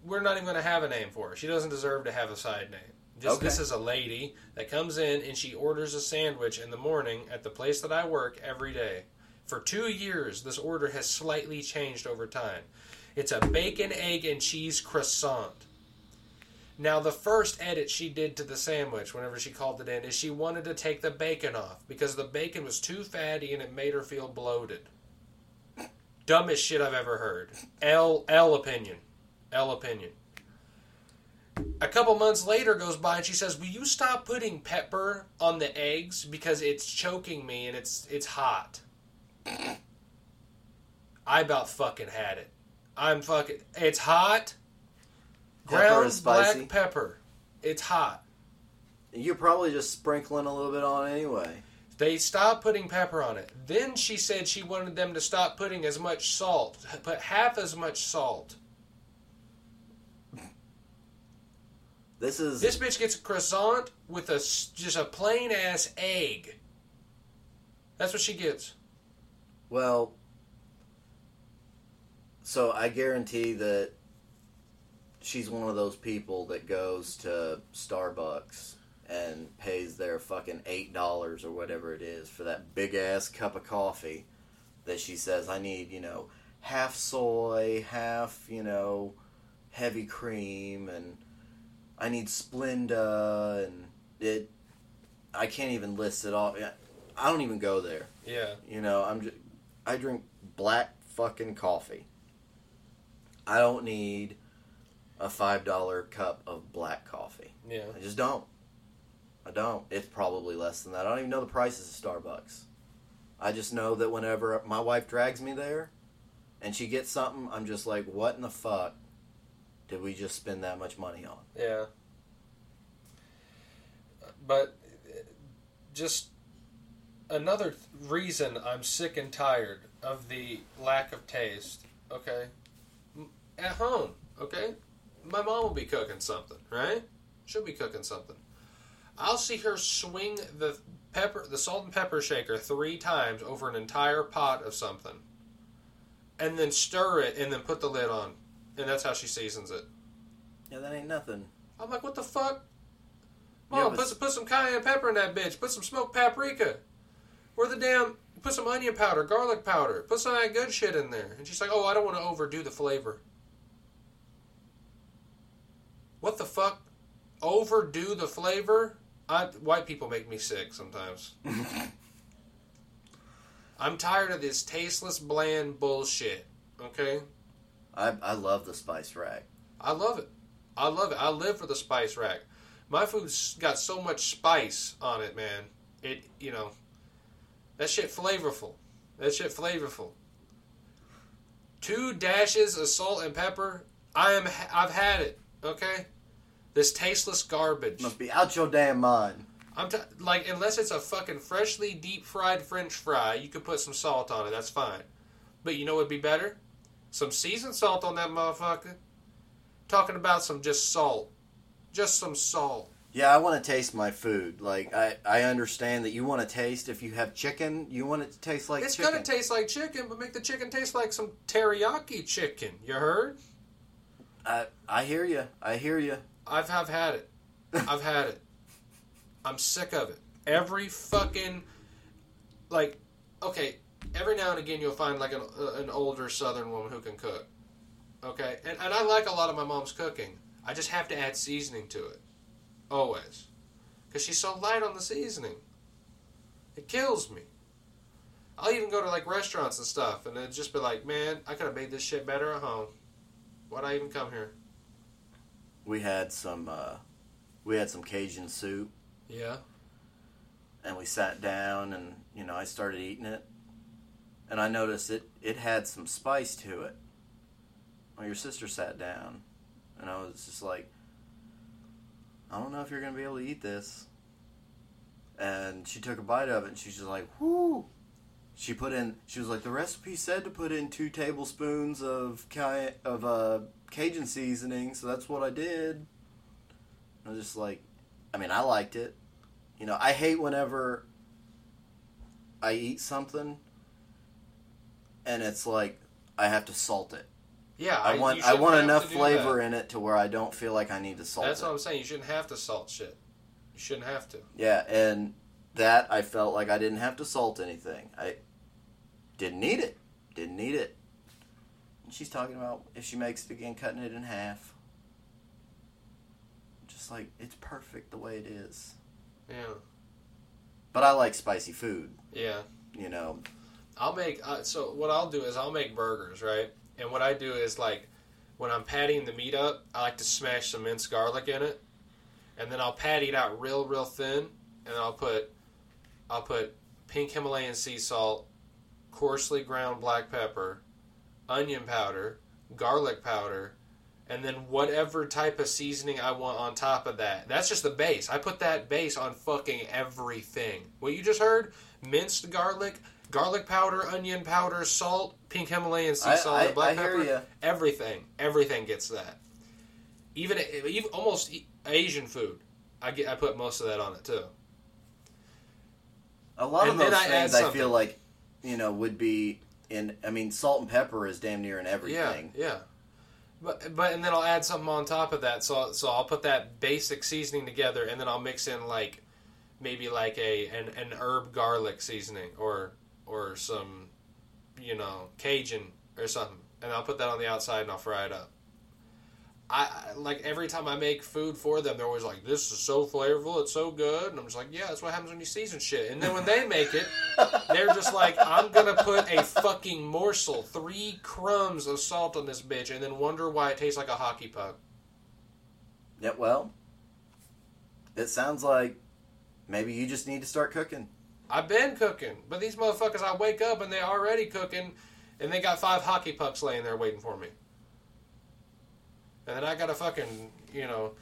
We're not even going to have a name for her. She doesn't deserve to have a side name. Just, Okay. This is a lady that comes in and she orders a sandwich in the morning at the place that I work every day. For two years, this order has slightly changed over time. It's a bacon, egg, and cheese croissant. Now, the first edit she did to the sandwich, whenever she called it in, is she wanted to take the bacon off because the bacon was too fatty and it made her feel bloated. Dumbest shit I've ever heard. L L opinion. L opinion. A couple months later goes by and she says, "Will you stop putting pepper on the eggs because it's choking me and it's it's hot." I about fucking had it. I'm fucking. It's hot. Ground black pepper. It's hot. You're probably just sprinkling a little bit on anyway. They stopped putting pepper on it. Then she said she wanted them to stop putting as much salt, put half as much salt. This is This bitch gets a croissant with a just a plain ass egg. That's what she gets. well. So I guarantee that she's one of those people that goes to Starbucks and pays their fucking eight dollars or whatever it is for that big ass cup of coffee that she says I need, you know, half soy, half, you know, heavy cream and I need Splenda and it I can't even list it all. I don't even go there. Yeah. You know, I'm just, I drink black fucking coffee. I don't need a five dollar cup of black coffee. Yeah. I just don't. I don't. It's probably less than that. I don't even know the prices of Starbucks. I just know that whenever my wife drags me there, and she gets something, I'm just like, what in the fuck did we just spend that much money on? Yeah. But just another th- reason I'm sick and tired of the lack of taste, okay? At home, okay? My mom will be cooking something, right? She'll be cooking something. I'll see her swing the pepper the salt and pepper shaker three times over an entire pot of something, and then stir it and then put the lid on, and that's how she seasons it. Yeah, that ain't nothing. I'm like, what the fuck? Mom, but- put some, put some cayenne pepper in that bitch. Put some smoked paprika. Where the damn put some onion powder, garlic powder. Put some of that good shit in there. And she's like, oh, I don't want to overdo the flavor. What the fuck? Overdo the flavor? I, white people make me sick sometimes. I'm tired of this tasteless, bland bullshit. Okay? I I love the spice rack. I love it. I love it. I live for the spice rack. My food's got so much spice on it, man. It, you know, that shit flavorful. That shit flavorful. Two dashes of salt and pepper. I am. I've had it. Okay. This tasteless garbage. Must be out your damn mind. I'm t- like, unless it's a fucking freshly deep fried French fry, you could put some salt on it. That's fine. But you know what'd be better? Some seasoned salt on that motherfucker. Talking about some just salt, just some salt. Yeah, I want to taste my food. Like I, I understand that you want to taste if you have chicken, you want it to taste like it's chicken. gonna taste like chicken, but make the chicken taste like some teriyaki chicken. You heard? I I hear you. I hear you. I've have had it. I've had it. I'm sick of it. Every fucking like, okay. Every now and again, you'll find like an, uh, an older Southern woman who can cook. Okay, and and I like a lot of my mom's cooking. I just have to add seasoning to it, always, because she's so light on the seasoning. It kills me. I'll even go to like restaurants and stuff, and it'd just be like, man, I could have made this shit better at home. Why'd I even come here? We had some uh we had some Cajun soup Yeah. and we sat down and you know, I started eating it. And I noticed it it had some spice to it. Well, your sister sat down and I was just like I don't know if you're to be able to eat this. And she took a bite of it and she's just like, "Whoo." She put in she was like the recipe said to put in 2 tablespoons of ca- of uh Cajun seasoning, so that's what I did. I was just like, I mean, I liked it. You know, I hate whenever I eat something and it's like I have to salt it. Yeah, I want I want enough flavor that. in it to where I don't feel like I need to salt That's it. what I'm saying. You shouldn't have to salt shit. You shouldn't have to. Yeah, and that I felt like I didn't have to salt anything. I didn't need it. Didn't need it. And she's talking about if she makes it again, cutting it in half. Just like it's perfect the way it is. Yeah, But I like spicy food. yeah. You know, I'll make. Uh, so what I'll do is I'll make burgers, right? And what I do is like when I'm patting the meat up, I like to smash some minced garlic in it, and then I'll patty it out real, real thin, and I'll put I'll put pink Himalayan sea salt, coarsely ground black pepper, onion powder, garlic powder, and then whatever type of seasoning I want on top of that. That's just the base. I put that base on fucking everything. What you just heard? Minced garlic, garlic powder, onion powder, salt, pink Himalayan sea I- salt, I- and black I pepper. Everything, everything gets that. Even even almost Asian food, I get I put most of that on it too. a lot of And then those things I feel like, you know, would be in. I mean, salt and pepper is damn near in everything. Yeah, yeah. But but and then I'll add something on top of that. So so I'll put that basic seasoning together, and then I'll mix in like maybe like a an, an herb garlic seasoning or or some you know Cajun or something, and I'll put that on the outside and I'll fry it up. I like every time I make food for them, they're always like, "This is so flavorful, it's so good," and I'm just like, "Yeah, that's what happens when you season shit." And then when they make it, they're just like, "I'm gonna put a fucking morsel, three crumbs of salt on this bitch, and then wonder why it tastes like a hockey puck." Yeah, well, it sounds like maybe you just need to start cooking. I've been cooking, but these motherfuckers, I wake up and they already cooking, and they got five hockey pucks laying there waiting for me. And then I gotta fucking, you know,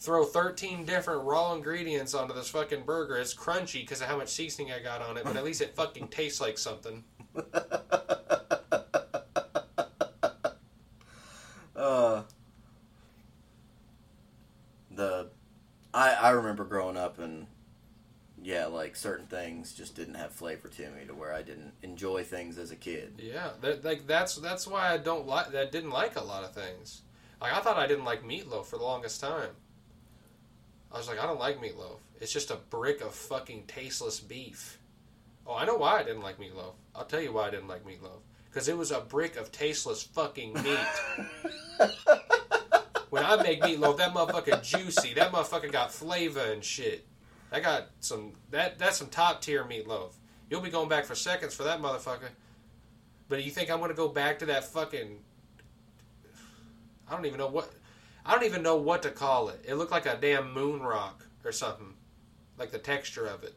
throw 13 different raw ingredients onto this fucking burger. It's crunchy because of how much seasoning I got on it, but at least it fucking tastes like something. uh, the I I remember growing up and yeah, like certain things just didn't have flavor to me to where I didn't enjoy things as a kid. Yeah, that, like that's that's why I don't like that. Didn't like a lot of things. Like I thought I didn't like meatloaf for the longest time. I was like, I don't like meatloaf. It's just a brick of fucking tasteless beef. Oh, I know why I didn't like meatloaf. I'll tell you why I didn't like meatloaf. Because it was a brick of tasteless fucking meat. when I make meatloaf, that motherfucker juicy. That motherfucker got flavor and shit. I got some that that's some top tier meatloaf. You'll be going back for seconds for that motherfucker. But you think I'm gonna go back to that fucking? I don't even know what. I don't even know what to call it. It looked like a damn moon rock or something, like the texture of it.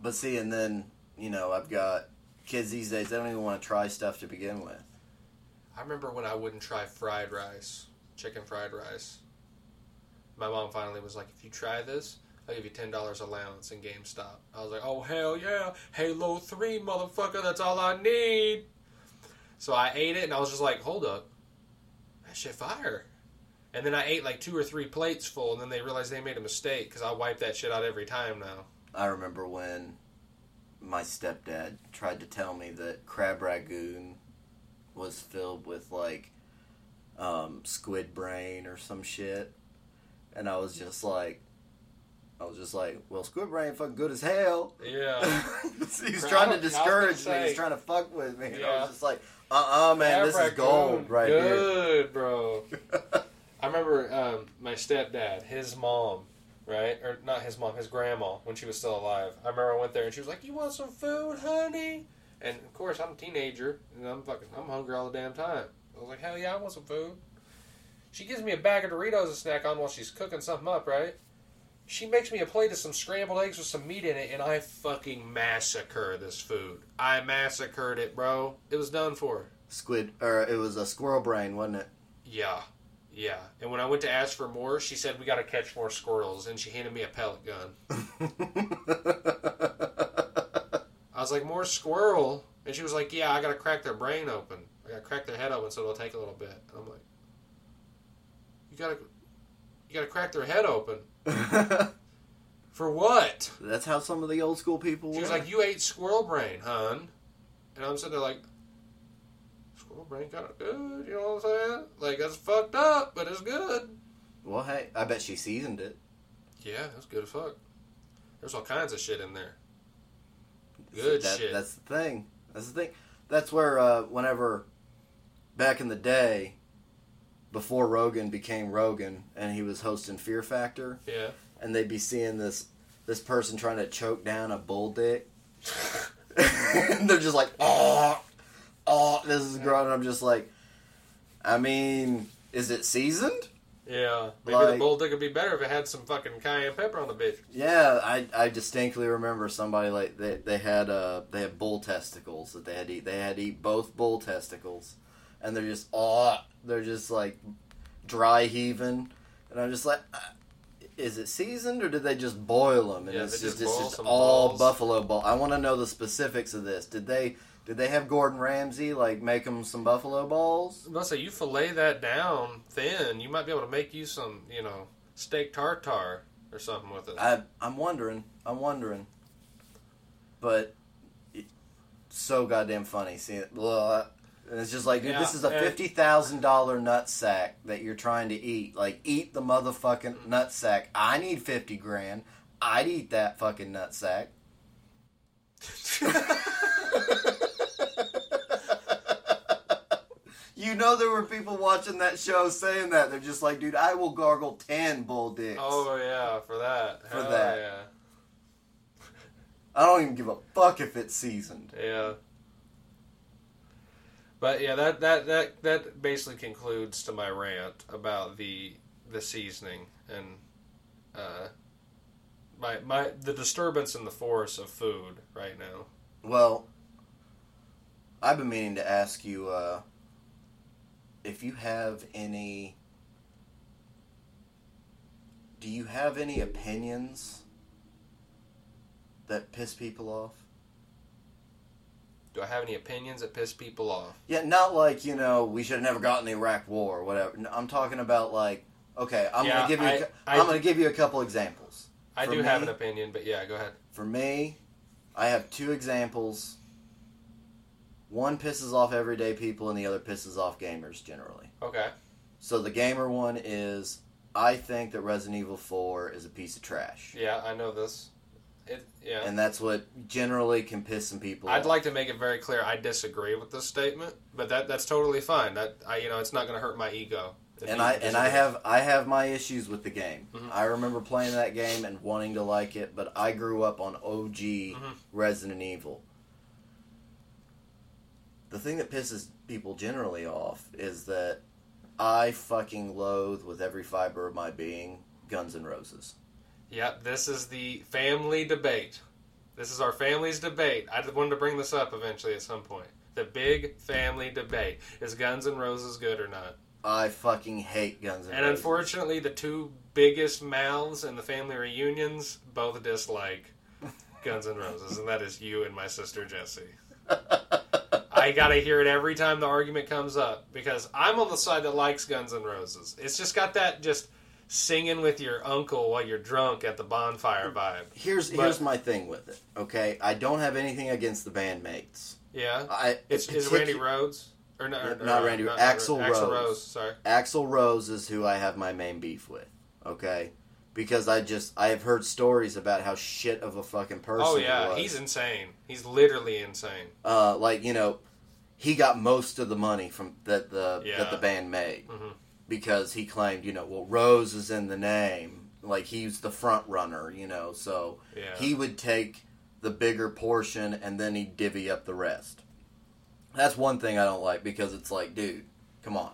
But see, and then you know I've got kids these days. They don't even want to try stuff to begin with. I remember when I wouldn't try fried rice, chicken fried rice. My mom finally was like, "If you try this, I'll give you ten dollars allowance in GameStop." I was like, "Oh hell yeah, Halo Three, motherfucker! That's all I need." So I ate it, and I was just like, "Hold up, that shit fire." And then I ate like two or three plates full, and then they realized they made a mistake because I wipe that shit out every time now. I remember when my stepdad tried to tell me that crab rangoon was filled with like um, squid brain or some shit, and I was just like, I was just like, well, squid brain fucking good as hell. Yeah. He's trying to discourage me. say- He's trying to fuck with me. And I was just like, uh, uh man, this is gold right here. Good, bro. I remember um, my stepdad, his mom, right? Or not his mom, his grandma, when she was still alive. I remember I went there and she was like, "You want some food, honey?" And of course, I'm a teenager and I'm fucking, I'm hungry all the damn time. I was like, "Hell yeah, I want some food." She gives me a bag of Doritos to snack on while she's cooking something up, right? She makes me a plate of some scrambled eggs with some meat in it, and I fucking massacre this food. I massacred it, bro. It was done for. Squid, or it was a squirrel brain, wasn't it? Yeah, yeah. And when I went to ask for more, she said we got to catch more squirrels, and she handed me a pellet gun. I was like, more squirrel, and she was like, yeah, I got to crack their brain open. I got to crack their head open, so it'll take a little bit. And I'm like, you gotta, you gotta crack their head open for what? That's how some of the old school people She were. was like, you ate squirrel brain, hun. And I'm sitting there like, squirrel brain kind of good, you know what I'm saying? Like, that's fucked up, but it's good. well, hey, I bet she seasoned it. Yeah, that's good as fuck. There's all kinds of shit in there. Good That- shit. That's the thing. That's the thing. That's where, uh, whenever back in the day, before Rogan became Rogan, and he was hosting Fear Factor, Yeah. and they'd be seeing this this person trying to choke down a bull dick. and they're just like, oh, oh, this is growing. And I'm just like, I mean, is it seasoned? Yeah. Maybe the bull dick would be better if it had some fucking cayenne pepper on the bitch. Yeah, I, I distinctly remember somebody like they, they had uh they had bull testicles that they had to eat. They had to eat both bull testicles, and they're just oh they're just like dry heaving, and I'm just like, uh, is it seasoned or did they just boil them? And Yeah, it's they just, just it's just all balls. buffalo ball. I want to know the specifics of this. Did they did they have Gordon Ramsay like make them some buffalo balls? Let's say you fillet that down thin, you might be able to make you some, you know, steak tartare or something with it. I I'm wondering. I'm wondering. But so goddamn funny seeing it. And it's just like, dude, Yeah, this is a fifty thousand dollar nut sack that you're trying to eat. Like, eat the motherfucking nut sack. I need fifty grand. I'd eat that fucking nut sack. you know there were people watching that show saying that. They're just like, dude, I will gargle ten bull dicks. oh yeah, for that. For Hell that. Yeah. I don't even give a fuck if it's seasoned. Yeah. But yeah, that, that, that, that basically concludes to my rant about the the seasoning and uh, my my the disturbance in the force of food right now. Well, I've been meaning to ask you uh, if you have any. Do you have any opinions that piss people off? Do I have any opinions that piss people off? Yeah, not like you know we should have never gotten the Iraq War or whatever. No, I'm talking about like, okay, I'm Yeah, gonna give you, a I- I- I'm gonna give you a couple examples. I For do have an opinion, but yeah, go ahead. For me, I have two examples. One pisses off everyday people, and the other pisses off gamers generally. Okay. So the gamer one is I think that Resident Evil 4 is a piece of trash. Yeah, I know this. It yeah. And that's what generally can piss some people I'd off. like to make it very clear I disagree with this statement, but that that's totally fine. That I you know it's not going to hurt my ego. and I and I have I have my issues with the game. Mhm. I remember playing that game and wanting to like it, but I grew up on OG Mhm. Resident Evil. The thing that pisses people generally off is that I fucking loathe with every fiber of my being Guns N' Roses. Yep, this is the family debate. This is our family's debate. I wanted to bring this up eventually at some point. The big family debate: Is Guns N' Roses good or not? I fucking hate Guns N' And Roses. And unfortunately, the two biggest mouths in the family reunions both dislike Guns N' Roses, and that is you and my sister Jessie. I gotta hear it every time the argument comes up because I'm on the side that likes Guns N' Roses. It's just got that just singing with your uncle while you're drunk at the bonfire vibe. here's But- here's my thing with it. Okay, I don't have anything against the bandmates. Yeah, I it's is Randy Rhoads or no, or, Not or, Randy, not- Axl Rose. Rose. Sorry. Axl Rose is who I have my main beef with. Okay, because I just I have heard stories about how shit of a fucking person. Oh yeah, he's insane. He's literally insane. uh, like you know, he got most of the money from that the Yeah. that the band made Mhm. Because he claimed you know well Rose is in the name like he's the front runner you know so Yeah. he would take the bigger portion and then he'd divvy up the rest. That's one thing I don't like because it's like dude, come on,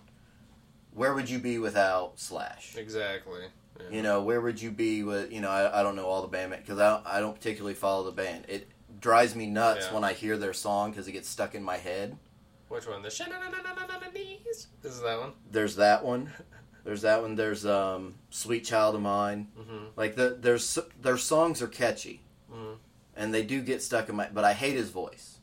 where would you be without Slash? Exactly. Yeah. You know, where would you be with, you know, I, I don't know all the band because I, don't, I don't particularly follow the band. It drives me nuts Yeah. when I hear their song because it gets stuck in my head. Which one? The knees. This is that one. There's that one. There's that one. There's um, "Sweet Child of Mine." Mm-hmm. Like the there's their songs are catchy, mm-hmm. and they do get stuck in my. But I hate his voice.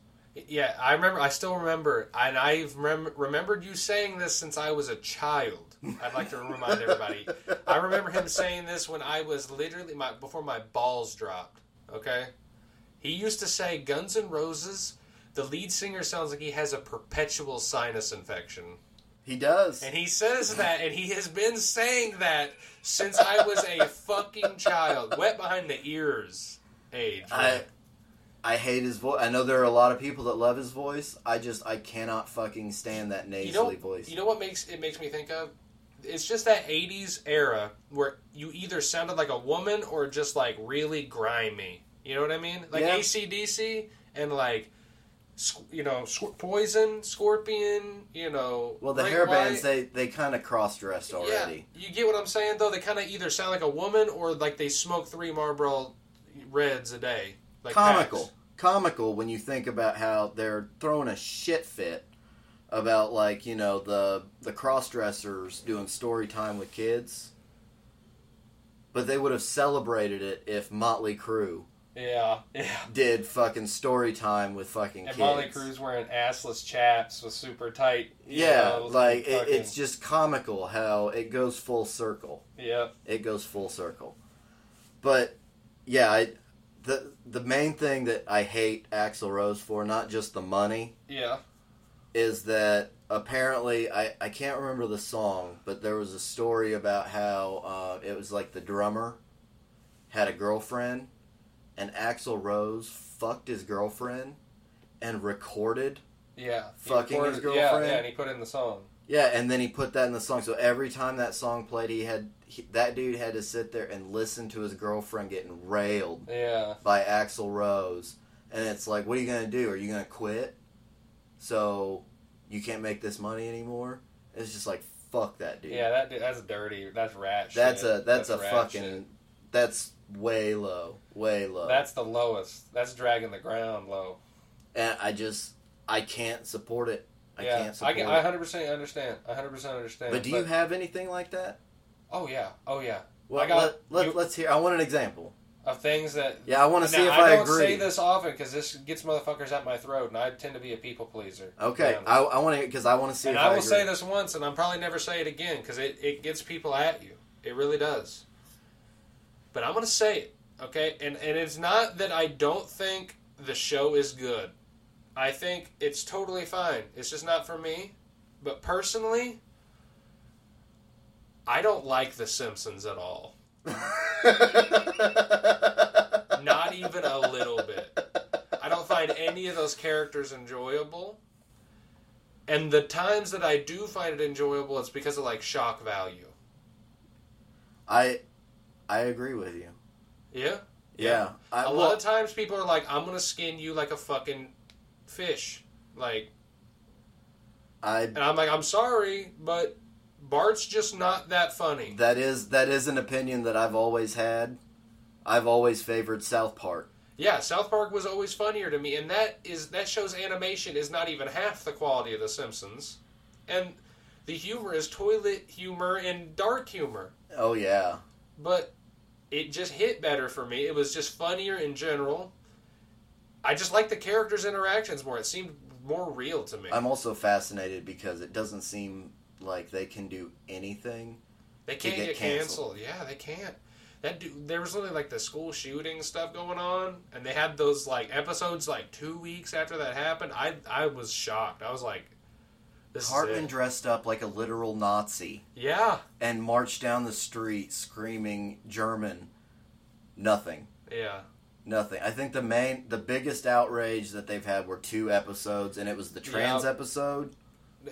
Yeah, I remember. I still remember, and I've rem- remembered you saying this since I was a child. I'd like to remind everybody. I remember him saying this when I was literally my before my balls dropped. Okay, he used to say Guns and Roses the lead singer sounds like he has a perpetual sinus infection. He does. And he says that, and he has been saying that since I was a fucking child. Wet behind the ears age. I I hate his voice. I know there are a lot of people that love his voice. I just I cannot fucking stand that nasally you know, voice. You know what makes it makes me think of? It's just that '80s era where you either sounded like a woman or just like really grimy. You know what I mean? Like Yeah. ACDC and like, you know, Poison, Scorpion. You know, well, the hair bands they they kind of cross dressed already. Yeah, you get what I'm saying though. They kind of either sound like a woman or like they smoke three Marlboro Reds a day. Like comical, packs. comical when you think about how they're throwing a shit fit about like you know the the cross dressers doing story time with kids. But they would have celebrated it if Motley Crue Yeah, yeah. did fucking story time with fucking And kids. Motley Crue wearing assless chaps with super tight. Yeah, know, like it, it's just comical how it goes full circle. yeah. It goes full circle. But yeah, I, the the main thing that I hate Axl Rose for, not just the money, Yeah. is that apparently I, I can't remember the song, but there was a story about how uh, it was like the drummer had a girlfriend, and Axl Rose fucked his girlfriend and recorded. Yeah. Fucking his recorded- Yeah, girlfriend? yeah, and he put in the song. Yeah, and then he put that in the song. So every time that song played, he had he, that dude had to sit there and listen to his girlfriend getting railed Yeah. by Axl Rose, and it's like, what are you gonna do? Are you gonna quit? So you can't make this money anymore? It's just like fuck that dude. Yeah, that that's dirty. That's rat shit. that's a that's, a fucking shit. that's way low, way low. That's the lowest. That's dragging the ground low. and I just I can't support it. I yeah, can't I, support can- I 100% understand. I 100% understand. But do you have anything like that? Oh yeah. Oh yeah. Well, I got let, let, let's hear. I want an example. Of things that. Yeah, I want to see Now, if I I, don't agree. say this often because this gets motherfuckers at my throat, and I tend to be a people pleaser. Okay. I, I want to because I want to see and if I I, will agree. say this once, and I'm probably never say it again because it, it gets people at you. It really does. But I'm going to say it. Okay, and and it's not that I don't think the show is good. I think it's totally fine. It's just not for me. But personally, I don't like The Simpsons at all. not even a little bit. I don't find any of those characters enjoyable. And the times that I do find it enjoyable, it's because of like shock value. I I agree with you. Yeah. Yeah. I, A lot of times people are like, "I'm gonna skin you like a fucking fish," like, I and I'm like, "I'm sorry, but Bart's just not that funny." that is that is an opinion that I've always had. I've always favored South Park. Yeah, South Park was always funnier to me, and that is that show's animation is not even half the quality of The Simpsons, and the humor is toilet humor and dark humor. Oh yeah. But it just hit better for me. It was just funnier in general. I just like the characters' interactions more. It seemed more real to me. I'm also fascinated because it doesn't seem like they can do anything. they can't get get, canceled. canceled. Yeah, they can't. That du- there was only like the school shooting stuff going on, and they had those like episodes like two weeks after that happened. I I was shocked. I was like, "This Cartman dressed up like a literal Nazi Yeah, and marched down the street screaming German. Nothing. yeah. Nothing. I think the main, the biggest outrage that they've had were two episodes, and it was the trans Yeah. episode.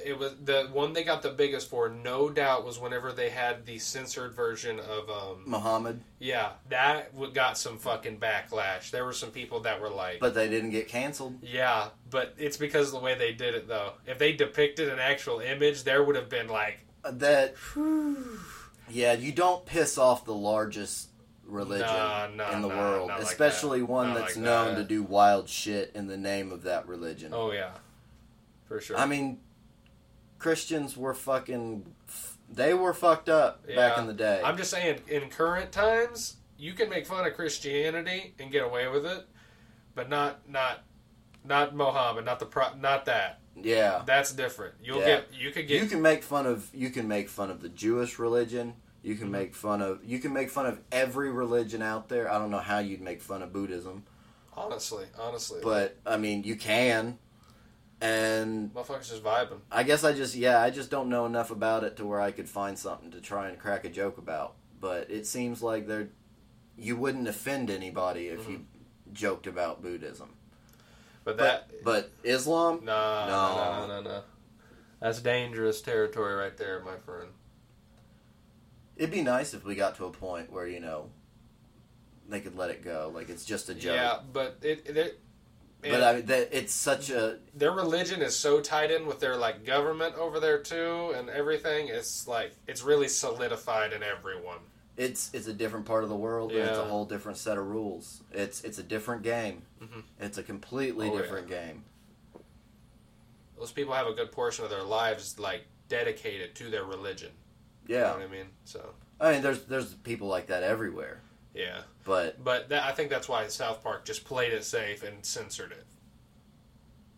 It was the one they got the biggest for, no doubt, was whenever they had the censored version of um, Muhammad, Yeah, that got some fucking backlash. There were some people that were like, but they didn't get canceled. yeah, but it's because of the way they did it, though. If they depicted an actual image, there would have been like, Uh, That, yeah, you don't piss off the largest religion Nah, nah, in the nah, world, like especially that. one that's like known that. to do wild shit in the name of that religion. oh yeah, for sure. I mean, Christians were fucking, they were fucked up back in the day. I'm just saying, in current times, you can make fun of Christianity and get away with it, but not not not Mohammed, not the pro, not that. yeah. That's different. You'll Yeah. get you could get you can make fun of you can make fun of the Jewish religion. You Mm-hmm. can make fun of you can make fun of every religion out there. I don't know how you'd make fun of Buddhism, honestly, honestly, but I mean you can. And motherfuckers just vibing. I guess I just yeah I just don't know enough about it to where I could find something to try and crack a joke about. But it seems like there you wouldn't offend anybody if you Mm-hmm. joked about Buddhism. But that But but Islam, No, No. no, no, no, no. That's dangerous territory right there, my friend. it'd be nice if we got to a point where you know they could let it go, like it's just a joke. Yeah, but it, it, But I mean, that it's such a their religion is so tied in with their like government over there too, and everything. It's like it's really solidified in everyone. it's it's a different part of the world and it's a whole different set of rules. It's it's a different game. Mhm. It's a completely Oh, different game. Those people have a good portion of their lives like dedicated to their religion. You know Yeah, what I mean? So I mean, there's there's people like that everywhere. Yeah, But but that, I think that's why South Park just played it safe and censored it.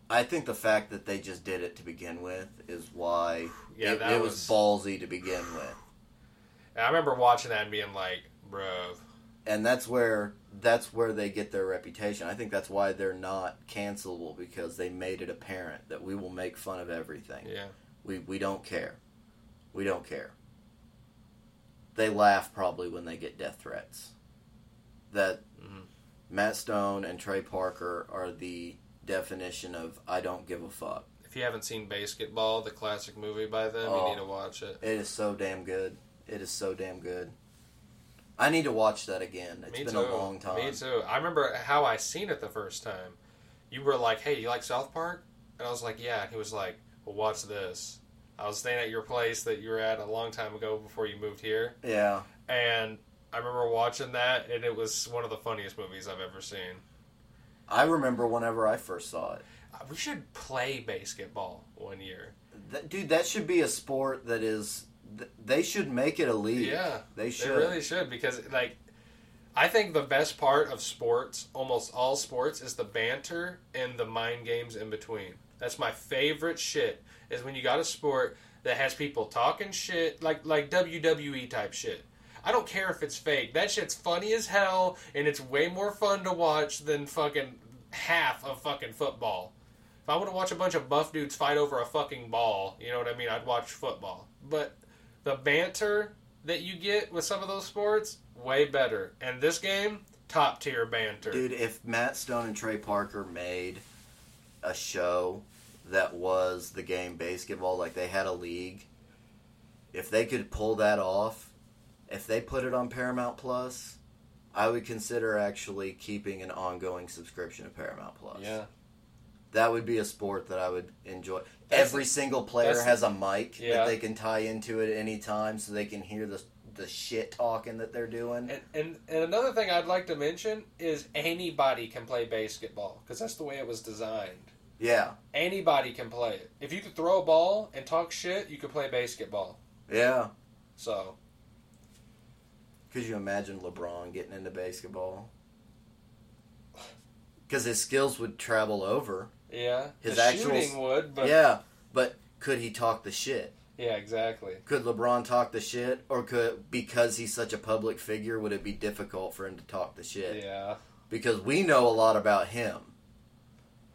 I think the fact that they just did it to begin with is why Yeah, it, it was, was- ballsy to begin with. I remember watching that and being like, "Bruv, and that's where that's where they get their reputation. I think that's why they're not cancelable because they made it apparent that we will make fun of everything. yeah." We we don't care. We don't care. They laugh probably when they get death threats. That Mhm. Matt Stone and Trey Parker are the definition of I don't give a fuck. If you haven't seen BASEketball, the classic movie by them, Oh. you need to watch it. It is so damn good. It is so damn good. I need to watch that again. It's Me been too. a long time. Me too. I remember how I seen it the first time. You were like, "Hey, you like South Park?" And I was like, "Yeah." And he was like, "Well, watch this." I was staying at your place that you were at a long time ago before you moved here, Yeah. and I remember watching that, and it was one of the funniest movies I've ever seen. I remember whenever I first saw it. Uh, We should play BASEketball one year. That, dude, that should be a sport that is. They should make it a league. Yeah, they They should. really should because like I think the best part of sports, almost all sports, is the banter and the mind games in between. That's my favorite shit. Is when you got a sport that has people talking shit like like WWE type shit. I don't care if it's fake. That shit's funny as hell, and it's way more fun to watch than fucking half of fucking football. If I want to watch a bunch of buff dudes fight over a fucking ball, you know what I mean? I'd watch football. But the banter that you get with some of those sports, way better. And this game, top tier banter. Dude, if Matt Stone and Trey Parker made a show that was the game BASEketball, like they had a league, if they could pull that off, if they put it on Paramount Plus, I would consider actually keeping an ongoing subscription to Paramount Plus. Yeah. That would be a sport that I would enjoy. That's- Every single player has a mic Yeah. that they can tie into it at any time so they can hear the the shit talking that they're doing. And, and and another thing I'd like to mention is anybody can play BASEketball because that's the way it was designed. Yeah. Anybody can play it. If you could throw a ball and talk shit, you could play BASEketball. Yeah. So Could you imagine LeBron getting into BASEketball? Because his skills would travel over. yeah, His actual- shooting would, but yeah, but could he talk the shit? yeah, exactly. Could LeBron talk the shit, or could because he's such a public figure, would it be difficult for him to talk the shit? Yeah, Because we know a lot about him,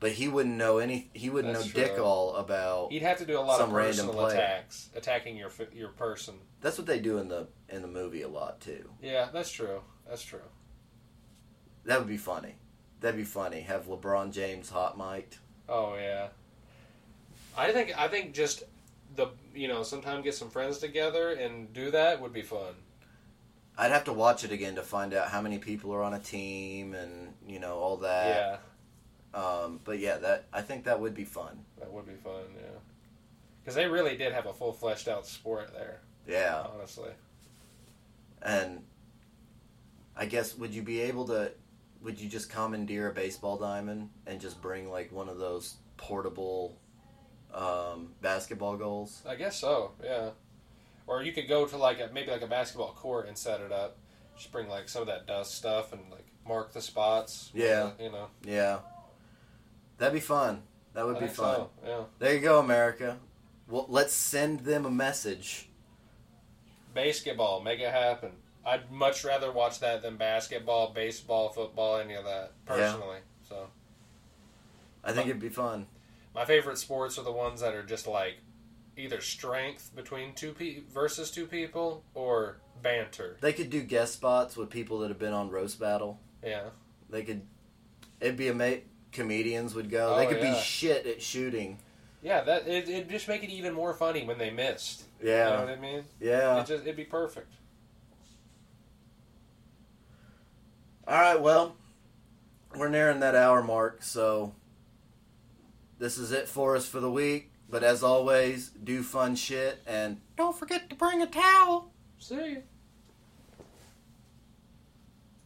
but he wouldn't know any. He wouldn't That's know dick all about. he'd have to do a lot Some of random personal player. attacks, attacking your your person. That's what they do in the in the movie a lot too. Yeah, that's true. That's true. That would be funny. That'd be funny. Have LeBron James hot mic'd. Oh yeah. I think I think just the you know sometime get some friends together and do that would be fun. I'd have to watch it again to find out how many people are on a team and you know all that. yeah, Um, but yeah, that I think that would be fun. that would be fun. Yeah, because they really did have a full fleshed out sport there. Yeah, Honestly, and I guess would you be able to? Would you just commandeer a baseball diamond and just bring like one of those portable um, basketball goals? I guess so. Yeah, or you could go to like a, maybe like a basketball court and set it up. Just bring like some of that dust stuff and like mark the spots. Yeah. you know. Yeah, that'd be fun. That would I be fun. so, Yeah, There you go, America. Well, let's send them a message. BASEketball, make it happen. I'd much rather watch that than basketball, baseball, football, any of that personally. So. I think it'd be fun. My favorite sports are the ones that are just like either strength between two pe- versus two people or banter. They could do guest spots with people that have been on roast battle. Yeah, They could. It'd be amazing. Comedians would go. Oh, they could yeah. be shit at shooting. yeah. That it it just make it even more funny when they missed. Yeah, You know what I mean? yeah. It just it'd be perfect. All right. Well, we're nearing that hour mark, so this is it for us for the week. But as always, do fun shit and don't forget to bring a towel. See. ya.